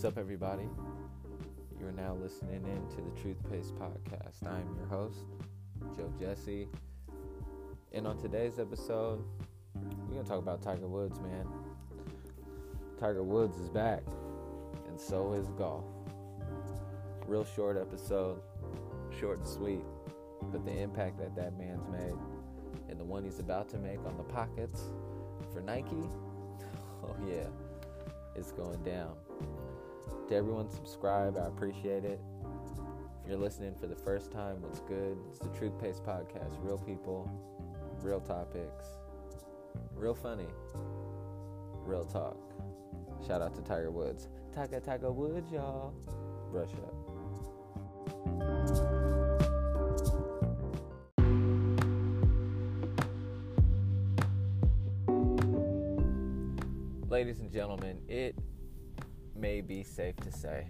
What's up, everybody? You are now listening in to the Truth Pace podcast. I am your host, Joe Jesse. And on today's episode, we're going to talk about Tiger Woods, man. Tiger Woods is back, and so is golf. Real short episode, short and sweet, but the impact that that man's made and the one he's about to make on the pockets for Nike, oh yeah, it's going down. To everyone subscribe, I appreciate it. If you're listening for the first time, what's good? It's the Truth Pace Podcast. Real people, real topics, real funny, real talk. Shout out to Tiger Woods. Tiger, Tiger Woods, y'all. Brush up. Ladies and gentlemen, it may be safe to say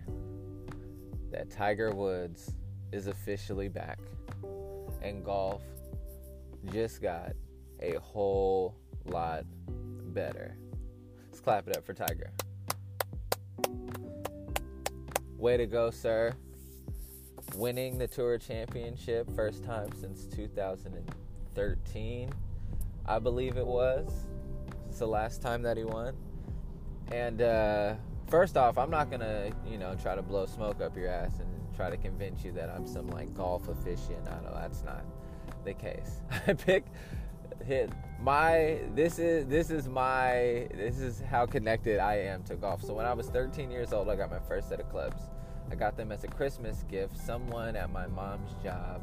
that Tiger Woods is officially back, and golf just got a whole lot better. Let's clap it up for Tiger. Way to go, sir. Winning the Tour Championship, first time since 2013, I believe it was. It's the last time that he won. And uh, first off, I'm not gonna, you know, try to blow smoke up your ass and try to convince you that I'm some like golf aficionado. That's not the case. I pick hit my this is this is my this is how connected I am to golf. So when I was 13 years old, I got my first set of clubs. I got them as a Christmas gift. Someone at my mom's job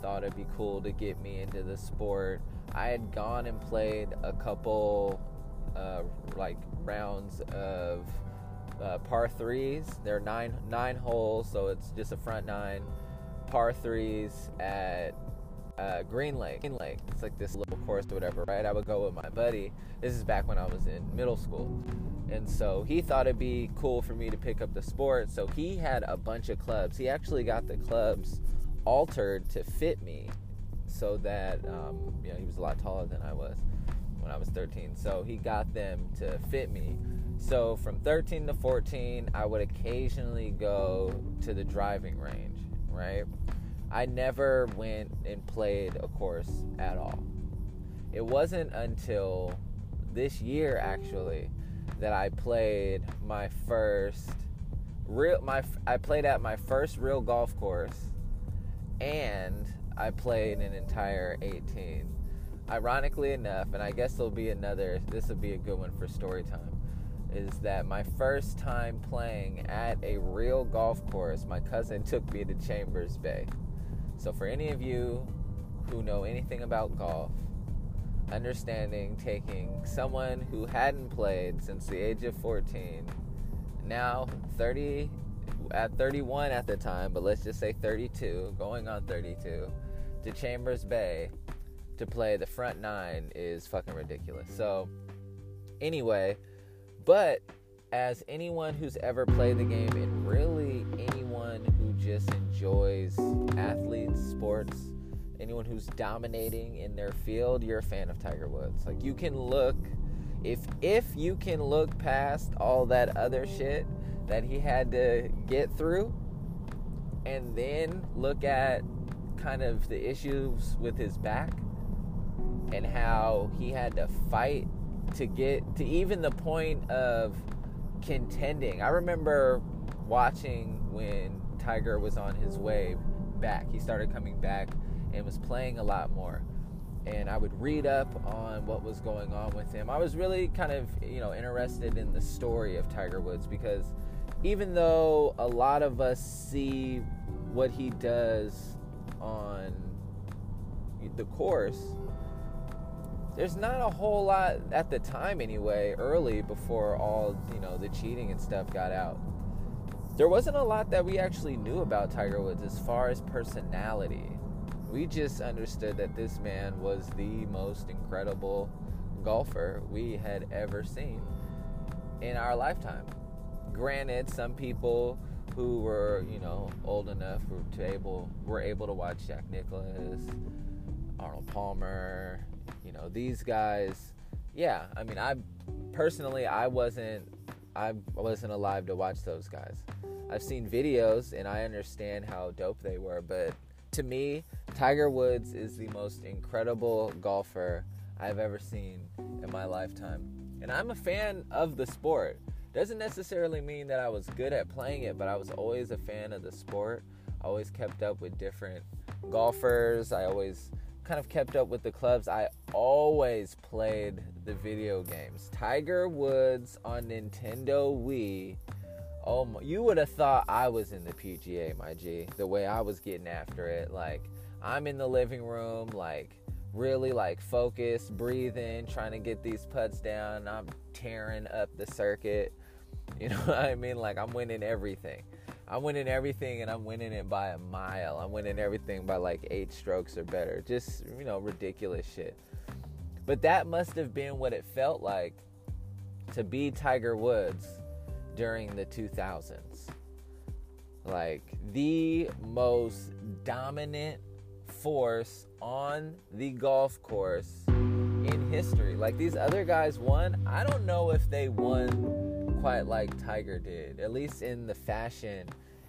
thought it'd be cool to get me into the sport. I had gone and played a couple uh, like rounds of uh, par threes. There are nine nine holes, so it's just a front nine par threes at uh, Green Lake. Green Lake. It's like this little course or whatever, right? I would go with my buddy. This is back when I was in middle school. And so he thought it'd be cool for me to pick up the sport. So he had a bunch of clubs. He actually got the clubs altered to fit me so that, um, you know, he was a lot taller than I was when I was 13. So he got them to fit me. So from 13 to 14, I would occasionally go to the driving range, right? I never went and played a course at all. It wasn't until this year actually that I played my first real my I played at my first real golf course and I played an entire 18 ironically enough, and I guess there'll be another, this will be a good one for story time, is that my first time playing at a real golf course, my cousin took me to Chambers Bay. So, for any of you who know anything about golf, understanding taking someone who hadn't played since the age of 14, now 30, at 31 at the time, but let's just say 32, going on 32, to Chambers Bay to play the front nine is fucking ridiculous. So, anyway, but as anyone who's ever played the game, and really anyone who just enjoys athletes, sports, anyone who's dominating in their field, you're a fan of Tiger Woods. Like you can look if if you can look past all that other shit that he had to get through and then look at kind of the issues with his back and how he had to fight to get to even the point of contending. I remember watching when Tiger was on his way back. He started coming back and was playing a lot more. And I would read up on what was going on with him. I was really kind of, you know, interested in the story of Tiger Woods because even though a lot of us see what he does on the course, there's not a whole lot at the time anyway, early before all, you know, the cheating and stuff got out. There wasn't a lot that we actually knew about Tiger Woods as far as personality. We just understood that this man was the most incredible golfer we had ever seen in our lifetime. Granted, some people who were, you know, old enough were able were able to watch Jack Nicklaus, Arnold Palmer, you know, these guys, yeah, I mean, I personally, I wasn't I wasn't alive to watch those guys. I've seen videos and I understand how dope they were, but to me, Tiger Woods is the most incredible golfer I've ever seen in my lifetime. And I'm a fan of the sport. Doesn't necessarily mean that I was good at playing it, but I was always a fan of the sport. I always kept up with different golfers. I always kind of kept up with the clubs. I always played the video games. Tiger Woods on Nintendo Wii. Oh, my, you would have thought I was in the PGA, my G. The way I was getting after it, like I'm in the living room, like really like focused, breathing, trying to get these putts down. I'm tearing up the circuit. You know what I mean? Like I'm winning everything. I'm winning everything and I'm winning it by a mile. I'm winning everything by like eight strokes or better. Just, you know, ridiculous shit. But that must have been what it felt like to be Tiger Woods during the 2000s. Like the most dominant force on the golf course in history. Like these other guys won. I don't know if they won quite like Tiger did, at least in the fashion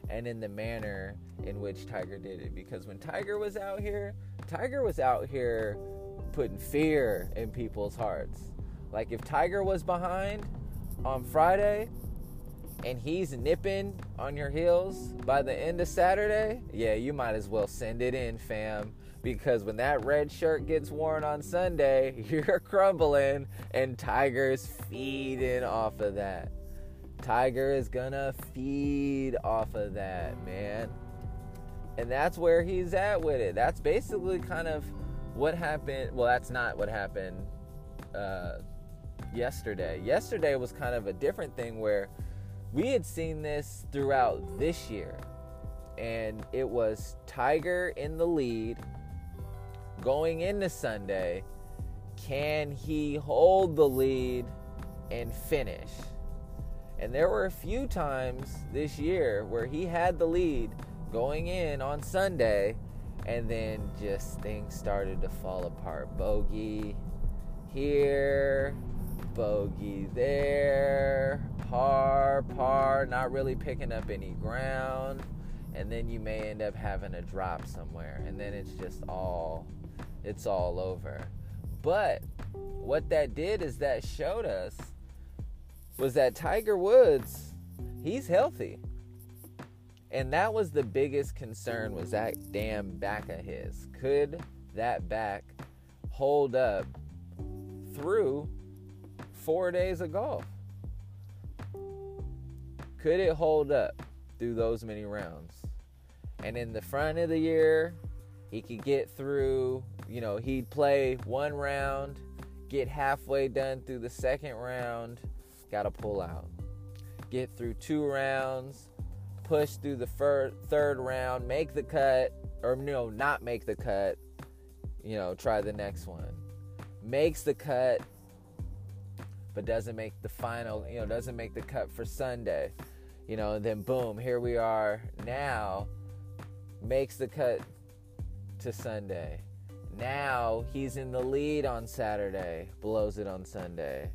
and in the manner in which Tiger did it. Because when Tiger was out here, Tiger was out here putting fear in people's hearts. Like if Tiger was behind on Friday and he's nipping on your heels by the end of Saturday, yeah, you might as well send it in, fam. Because when that red shirt gets worn on Sunday, you're crumbling and Tiger's feeding off of that. Tiger is gonna feed off of that, man. And that's where he's at with it. That's basically kind of what happened. Well, that's not what happened uh, yesterday. Yesterday was kind of a different thing where we had seen this throughout this year. And it was Tiger in the lead going into Sunday. Can he hold the lead and finish? And there were a few times this year where he had the lead going in on Sunday, and then just things started to fall apart. Bogey here, bogey there, par, par, not really picking up any ground. And then you may end up having a drop somewhere, and then it's just all, it's all over. But what that did is that showed us was that Tiger Woods, he's healthy. And that was the biggest concern was that damn back of his. Could that back hold up through 4 days of golf? Could it hold up through those many rounds? And in the front of the year, he could get through, you know, he'd play one round, get halfway done through the second round, got to pull out. Get through two rounds, push through the fir- third round, make the cut, or no, not make the cut. You know, try the next one. Makes the cut, but doesn't make the final, you know, doesn't make the cut for Sunday. You know, then boom, here we are now, makes the cut to Sunday. Now he's in the lead on Saturday, blows it on Sunday.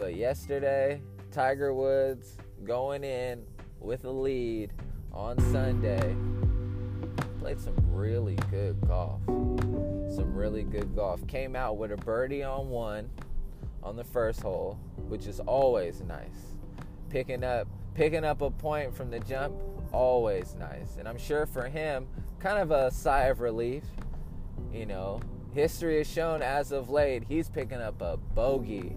But yesterday, Tiger Woods going in with a lead on Sunday. Played some really good golf. Some really good golf. Came out with a birdie on one on the first hole, which is always nice. Picking up picking up a point from the jump, always nice. And I'm sure for him, kind of a sigh of relief. You know, history has shown as of late, he's picking up a bogey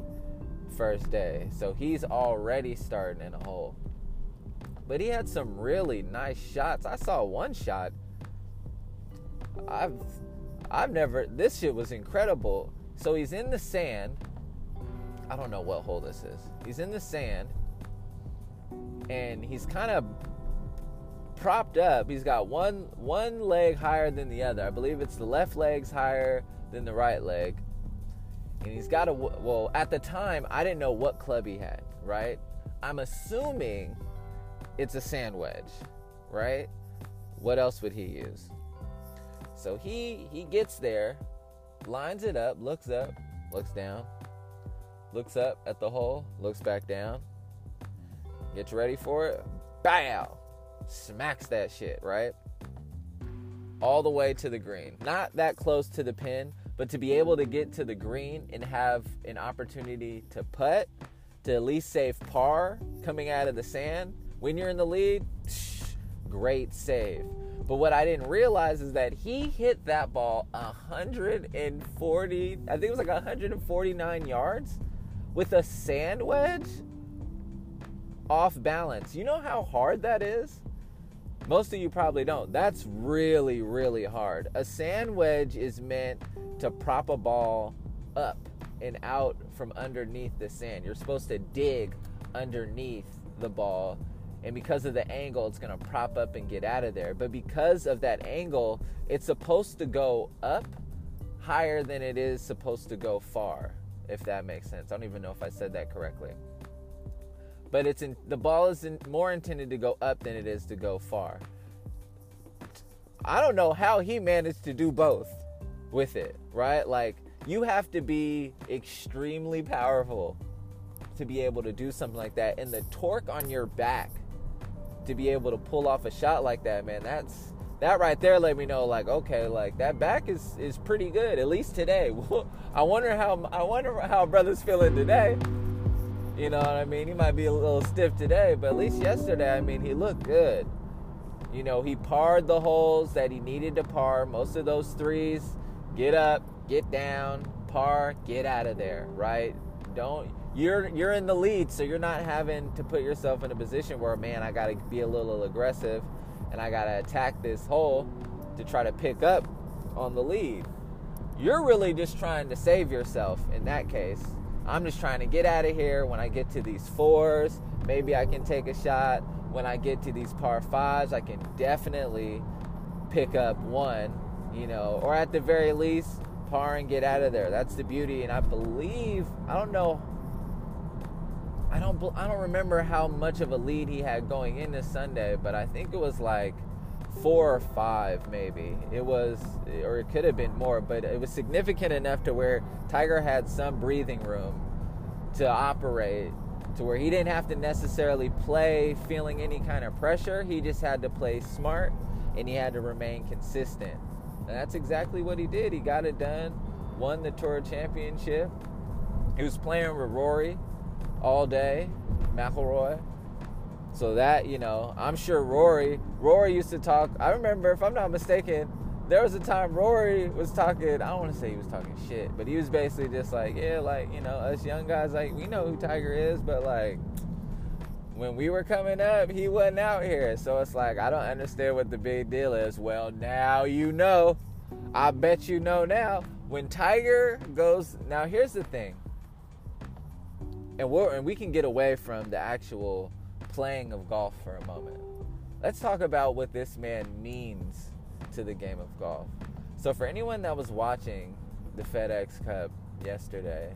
first day. So he's already starting in a hole. But he had some really nice shots. I saw one shot. I've I've never this shit was incredible. So he's in the sand. I don't know what hole this is. He's in the sand and he's kind of propped up. He's got one one leg higher than the other. I believe it's the left leg's higher than the right leg and he's got a well at the time i didn't know what club he had right i'm assuming it's a sand wedge right what else would he use so he he gets there lines it up looks up looks down looks up at the hole looks back down Gets ready for it. Bow! Smacks that shit, right? All the way to the green. Not that close to the pin, but to be able to get to the green and have an opportunity to putt, to at least save par coming out of the sand when you're in the lead, great save. But what I didn't realize is that he hit that ball 140, I think it was like 149 yards with a sand wedge off balance. You know how hard that is? Most of you probably don't. That's really, really hard. A sand wedge is meant to prop a ball up and out from underneath the sand. You're supposed to dig underneath the ball and because of the angle it's going to prop up and get out of there but because of that angle it's supposed to go up higher than it is supposed to go far if that makes sense i don't even know if i said that correctly but it's in, the ball is in, more intended to go up than it is to go far i don't know how he managed to do both with it right like you have to be extremely powerful to be able to do something like that and the torque on your back to be able to pull off a shot like that, man, that's that right there let me know like okay, like that back is is pretty good at least today. I wonder how I wonder how brother's feeling today. You know what I mean? He might be a little stiff today, but at least yesterday, I mean, he looked good. You know, he parred the holes that he needed to par. Most of those threes, get up, get down, par, get out of there, right? Don't you're you're in the lead, so you're not having to put yourself in a position where man, I got to be a little aggressive and I got to attack this hole to try to pick up on the lead. You're really just trying to save yourself in that case. I'm just trying to get out of here when I get to these fours. Maybe I can take a shot. When I get to these par fives, I can definitely pick up one, you know, or at the very least, par and get out of there. That's the beauty. And I believe, I don't know I don't I don't remember how much of a lead he had going into Sunday, but I think it was like four or five maybe. It was or it could have been more, but it was significant enough to where Tiger had some breathing room to operate to where he didn't have to necessarily play feeling any kind of pressure. He just had to play smart and he had to remain consistent. And that's exactly what he did. He got it done, won the Tour Championship. He was playing with Rory all day, McIlroy. So that, you know, I'm sure Rory, Rory used to talk. I remember, if I'm not mistaken, there was a time Rory was talking, I don't want to say he was talking shit, but he was basically just like, yeah, like, you know, us young guys, like, we know who Tiger is, but like, when we were coming up, he wasn't out here. So it's like, I don't understand what the big deal is. Well, now you know. I bet you know now. When Tiger goes, now here's the thing and we're, and we can get away from the actual playing of golf for a moment. Let's talk about what this man means to the game of golf. So for anyone that was watching the FedEx Cup yesterday,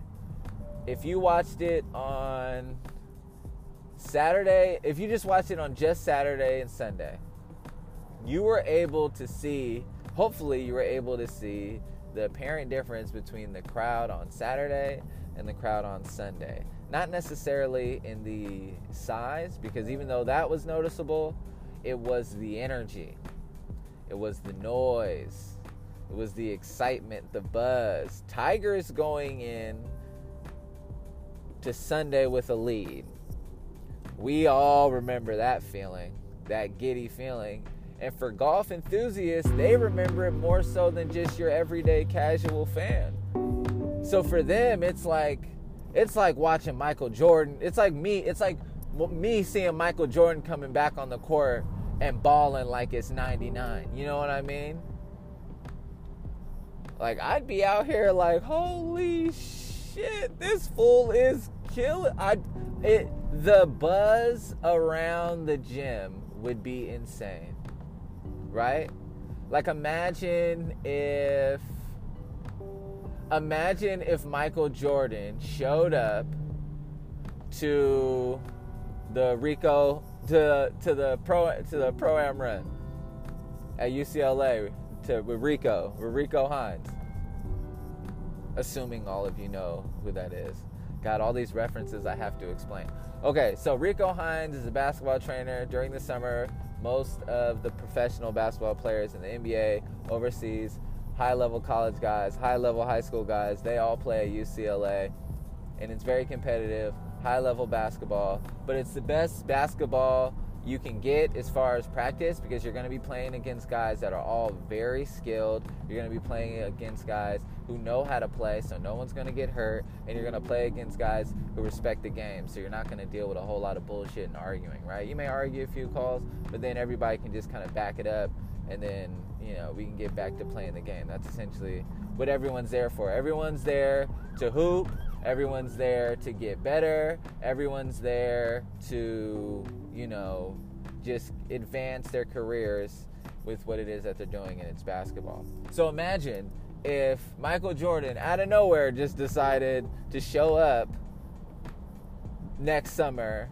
if you watched it on Saturday, if you just watched it on just Saturday and Sunday, you were able to see, hopefully you were able to see the apparent difference between the crowd on Saturday and the crowd on Sunday. Not necessarily in the size, because even though that was noticeable, it was the energy, it was the noise, it was the excitement, the buzz. Tigers going in to Sunday with a lead. We all remember that feeling, that giddy feeling. And for golf enthusiasts, they remember it more so than just your everyday casual fan. So for them, it's like it's like watching Michael Jordan. It's like me. It's like me seeing Michael Jordan coming back on the court and balling like it's 99. You know what I mean? Like I'd be out here like, holy shit, this fool is killing. I, it, the buzz around the gym would be insane, right? Like imagine if imagine if Michael Jordan showed up to the Rico to to the pro to the pro am run at UCLA to with Rico with Rico Hines. Assuming all of you know who that is. got all these references I have to explain. Okay, so Rico Hines is a basketball trainer during the summer. Most of the professional basketball players in the NBA, overseas, high level college guys, high level high school guys, they all play at UCLA. And it's very competitive, high level basketball. But it's the best basketball you can get as far as practice because you're going to be playing against guys that are all very skilled. You're going to be playing against guys who know how to play, so no one's going to get hurt. And you're going to play against guys who respect the game, so you're not going to deal with a whole lot of bullshit and arguing, right? You may argue a few calls, but then everybody can just kind of back it up, and then, you know, we can get back to playing the game. That's essentially what everyone's there for. Everyone's there to hoop. Everyone's there to get better. Everyone's there to, you know, just advance their careers with what it is that they're doing and it's basketball. So imagine if Michael Jordan out of nowhere just decided to show up next summer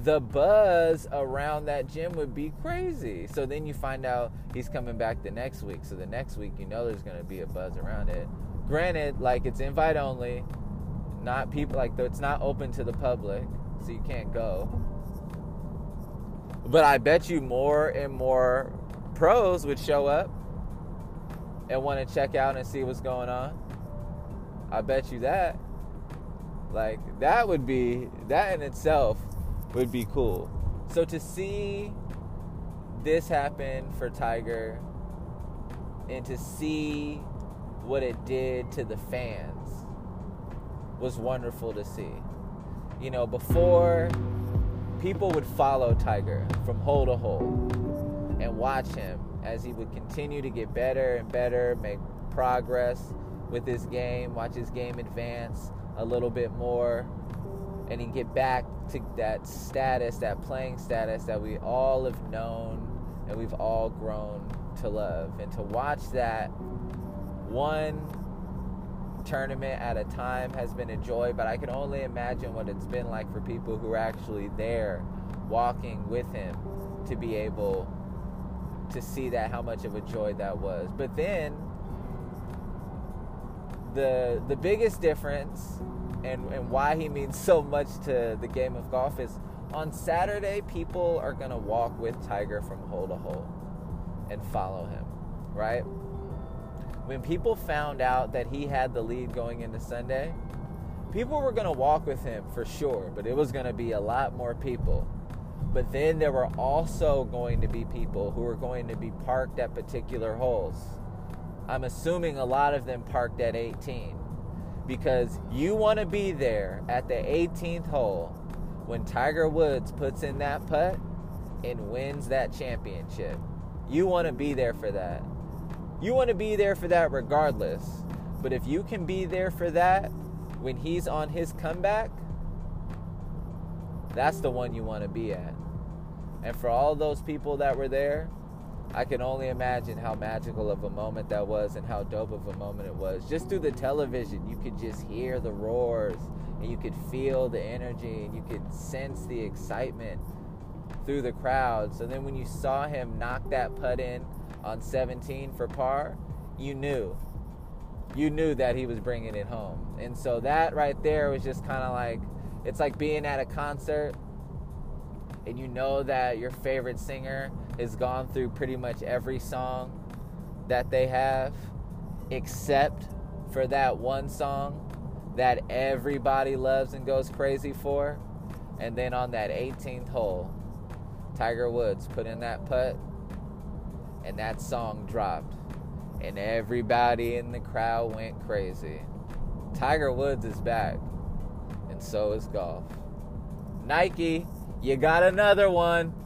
the buzz around that gym would be crazy. So then you find out he's coming back the next week. So the next week, you know, there's going to be a buzz around it. Granted, like it's invite only, not people like it's not open to the public, so you can't go. But I bet you more and more pros would show up and want to check out and see what's going on. I bet you that. Like that would be that in itself would be cool. So to see this happen for Tiger and to see what it did to the fans was wonderful to see. You know, before people would follow Tiger from hole to hole and watch him as he would continue to get better and better, make progress with his game, watch his game advance a little bit more, and he get back to that status, that playing status that we all have known and we've all grown to love. And to watch that one tournament at a time has been a joy, but I can only imagine what it's been like for people who are actually there walking with him to be able to see that how much of a joy that was. But then the the biggest difference and, and why he means so much to the game of golf is on Saturday people are gonna walk with Tiger from hole to hole and follow him, right? When people found out that he had the lead going into Sunday, people were gonna walk with him for sure, but it was gonna be a lot more people. But then there were also going to be people who were going to be parked at particular holes. I'm assuming a lot of them parked at 18 because you want to be there at the 18th hole when Tiger Woods puts in that putt and wins that championship. You want to be there for that. You want to be there for that regardless. But if you can be there for that when he's on his comeback, that's the one you want to be at. And for all those people that were there, I can only imagine how magical of a moment that was and how dope of a moment it was. Just through the television, you could just hear the roars and you could feel the energy and you could sense the excitement through the crowd. So then when you saw him knock that putt in on 17 for par, you knew. You knew that he was bringing it home. And so that right there was just kind of like it's like being at a concert and you know that your favorite singer has gone through pretty much every song that they have, except for that one song that everybody loves and goes crazy for. And then on that 18th hole, Tiger Woods put in that putt, and that song dropped. And everybody in the crowd went crazy. Tiger Woods is back, and so is golf. Nike, you got another one.